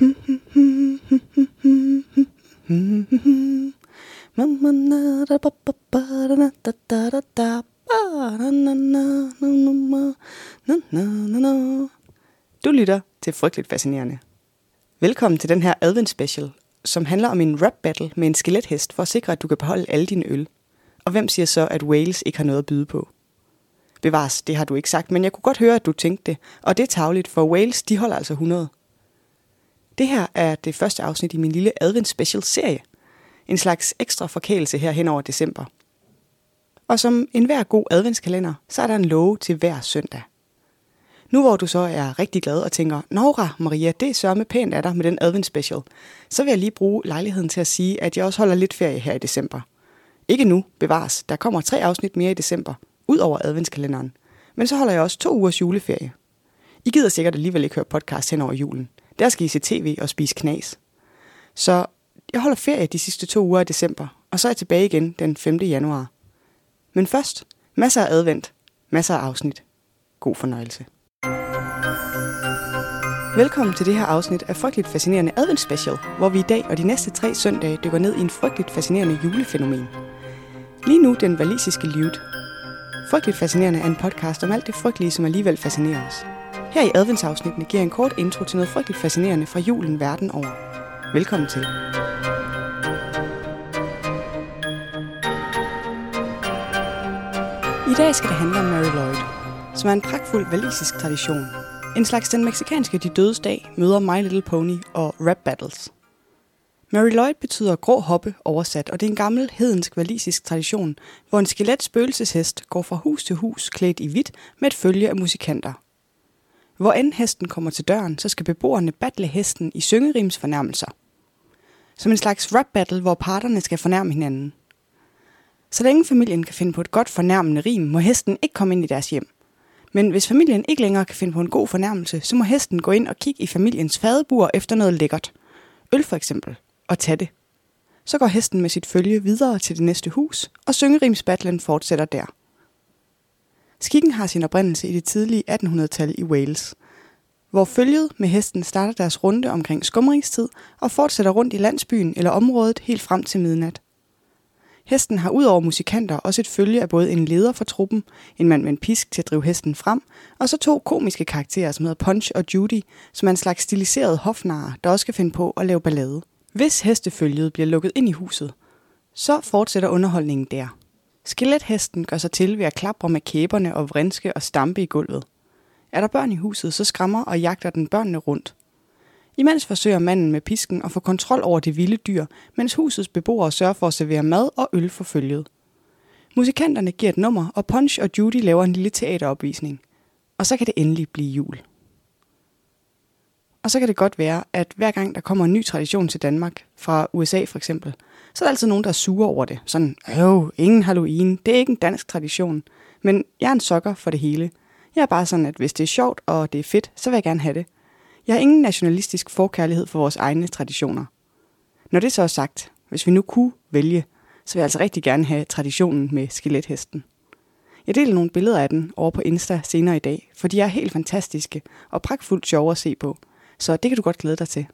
Du lytter til Frygteligt Fascinerende. Velkommen til den her advent special, som handler om en rap battle med en skelethest for at sikre, at du kan beholde alle dine øl. Og hvem siger så, at Wales ikke har noget at byde på? Bevares, det har du ikke sagt, men jeg kunne godt høre, at du tænkte det. Og det er tavligt, for Wales, de holder altså 100. Det her er det første afsnit i min lille advent special serie. En slags ekstra forkælelse her hen over december. Og som enhver god adventskalender, så er der en love til hver søndag. Nu hvor du så er rigtig glad og tænker, Nora Maria, det er sørme pænt af dig med den advent special, så vil jeg lige bruge lejligheden til at sige, at jeg også holder lidt ferie her i december. Ikke nu, bevares. Der kommer tre afsnit mere i december, ud over adventskalenderen. Men så holder jeg også to ugers juleferie. I gider sikkert alligevel ikke høre podcast hen over julen. Der skal I se tv og spise knas. Så jeg holder ferie de sidste to uger i december, og så er jeg tilbage igen den 5. januar. Men først, masser af advent, masser af afsnit. God fornøjelse. Velkommen til det her afsnit af Frygteligt Fascinerende Advent Special, hvor vi i dag og de næste tre søndage dykker ned i en frygteligt fascinerende julefænomen. Lige nu den valisiske livet. Frygteligt Fascinerende er en podcast om alt det frygtelige, som alligevel fascinerer os. Her i adventsafsnittene giver jeg en kort intro til noget frygteligt fascinerende fra julen verden over. Velkommen til. I dag skal det handle om Mary Lloyd, som er en pragtfuld valisisk tradition. En slags den meksikanske De Dødes Dag møder My Little Pony og rap battles. Mary Lloyd betyder grå hoppe oversat, og det er en gammel hedensk valisisk tradition, hvor en skelet spøgelseshest går fra hus til hus klædt i hvidt med et følge af musikanter. Hvor end hesten kommer til døren, så skal beboerne battle hesten i syngerims fornærmelser. Som en slags rap battle, hvor parterne skal fornærme hinanden. Så længe familien kan finde på et godt fornærmende rim, må hesten ikke komme ind i deres hjem. Men hvis familien ikke længere kan finde på en god fornærmelse, så må hesten gå ind og kigge i familiens fadebur efter noget lækkert. Øl for eksempel. Og tage det. Så går hesten med sit følge videre til det næste hus, og syngerimsbattlen fortsætter der. Skikken har sin oprindelse i det tidlige 1800-tal i Wales, hvor følget med hesten starter deres runde omkring skumringstid og fortsætter rundt i landsbyen eller området helt frem til midnat. Hesten har udover musikanter også et følge af både en leder for truppen, en mand med en pisk til at drive hesten frem, og så to komiske karakterer, som hedder Punch og Judy, som er en slags stiliseret hofnarer, der også skal finde på at lave ballade. Hvis hestefølget bliver lukket ind i huset, så fortsætter underholdningen der. Skelethesten gør sig til ved at klapre med kæberne og vrinske og stampe i gulvet. Er der børn i huset, så skræmmer og jagter den børnene rundt. Imens forsøger manden med pisken at få kontrol over det vilde dyr, mens husets beboere sørger for at servere mad og øl for følget. Musikanterne giver et nummer, og Punch og Judy laver en lille teateropvisning. Og så kan det endelig blive jul. Og så kan det godt være, at hver gang der kommer en ny tradition til Danmark, fra USA for eksempel, så er der altid nogen, der er sure over det. Sådan, øh, ingen Halloween, det er ikke en dansk tradition. Men jeg er en sokker for det hele. Jeg er bare sådan, at hvis det er sjovt og det er fedt, så vil jeg gerne have det. Jeg har ingen nationalistisk forkærlighed for vores egne traditioner. Når det så er sagt, hvis vi nu kunne vælge, så vil jeg altså rigtig gerne have traditionen med skelethesten. Jeg deler nogle billeder af den over på Insta senere i dag, for de er helt fantastiske og pragtfuldt sjove at se på. Så det kan du godt glæde dig til.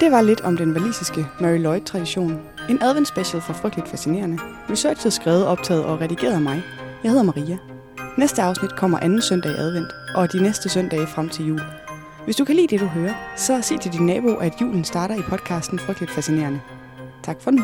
Det var lidt om den valisiske Mary Lloyd-tradition. En advent special for frygteligt fascinerende. Researchet skrevet, optaget og redigeret af mig. Jeg hedder Maria. Næste afsnit kommer anden søndag i advent, og de næste søndage frem til jul. Hvis du kan lide det, du hører, så sig til din nabo, at julen starter i podcasten Frygteligt Fascinerende. Tak for nu.